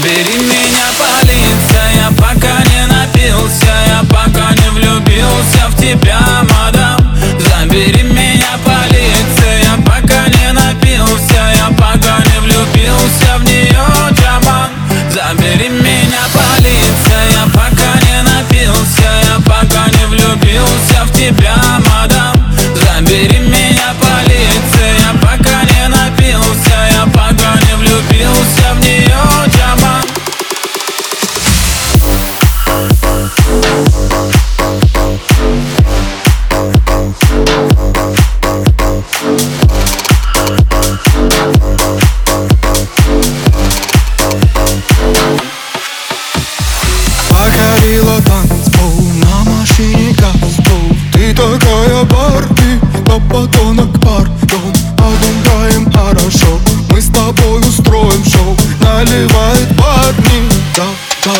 Забери меня, полиция, пока такая Барби, а подонок пардон Подумаем хорошо, мы с тобой устроим шоу. Наливает парни, да, да,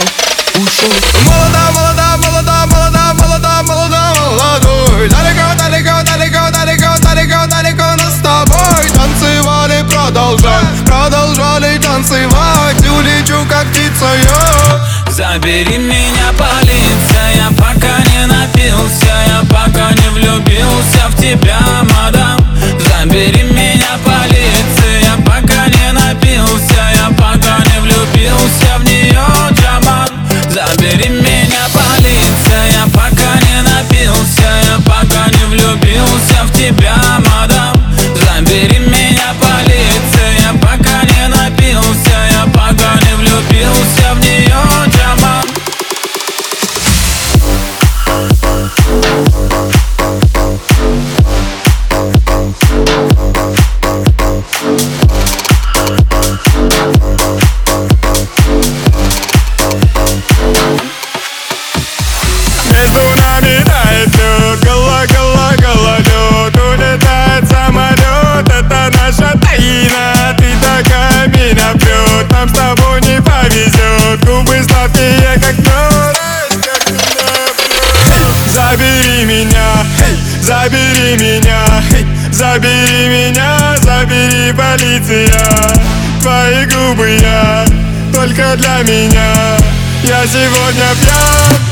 ушел. Молода, молода, молода, молода, молода, молода, молодой. Далеко, далеко, далеко, далеко, далеко, далеко нас с тобой Танцевали, продолжай, продолжали танцевать. Улечу, как птица я Забери меня, полиция, пока не напился. Я пока не влюбился в тебя, мадам забери меня, забери меня, забери полиция. Твои губы я, только для меня. Я сегодня пьян